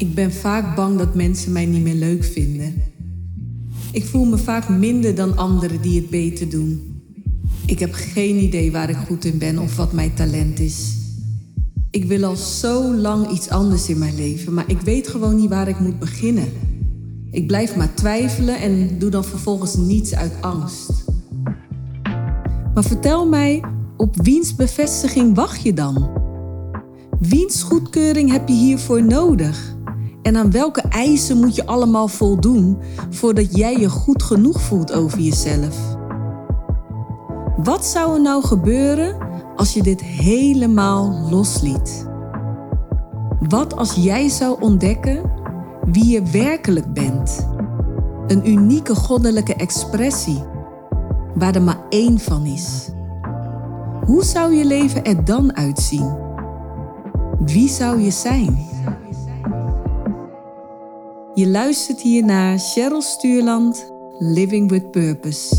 Ik ben vaak bang dat mensen mij niet meer leuk vinden. Ik voel me vaak minder dan anderen die het beter doen. Ik heb geen idee waar ik goed in ben of wat mijn talent is. Ik wil al zo lang iets anders in mijn leven, maar ik weet gewoon niet waar ik moet beginnen. Ik blijf maar twijfelen en doe dan vervolgens niets uit angst. Maar vertel mij, op wiens bevestiging wacht je dan? Wiens goedkeuring heb je hiervoor nodig? En aan welke eisen moet je allemaal voldoen voordat jij je goed genoeg voelt over jezelf? Wat zou er nou gebeuren als je dit helemaal losliet? Wat als jij zou ontdekken wie je werkelijk bent? Een unieke goddelijke expressie, waar er maar één van is. Hoe zou je leven er dan uitzien? Wie zou je zijn? Je luistert hier naar Cheryl Stuurland, Living with Purpose.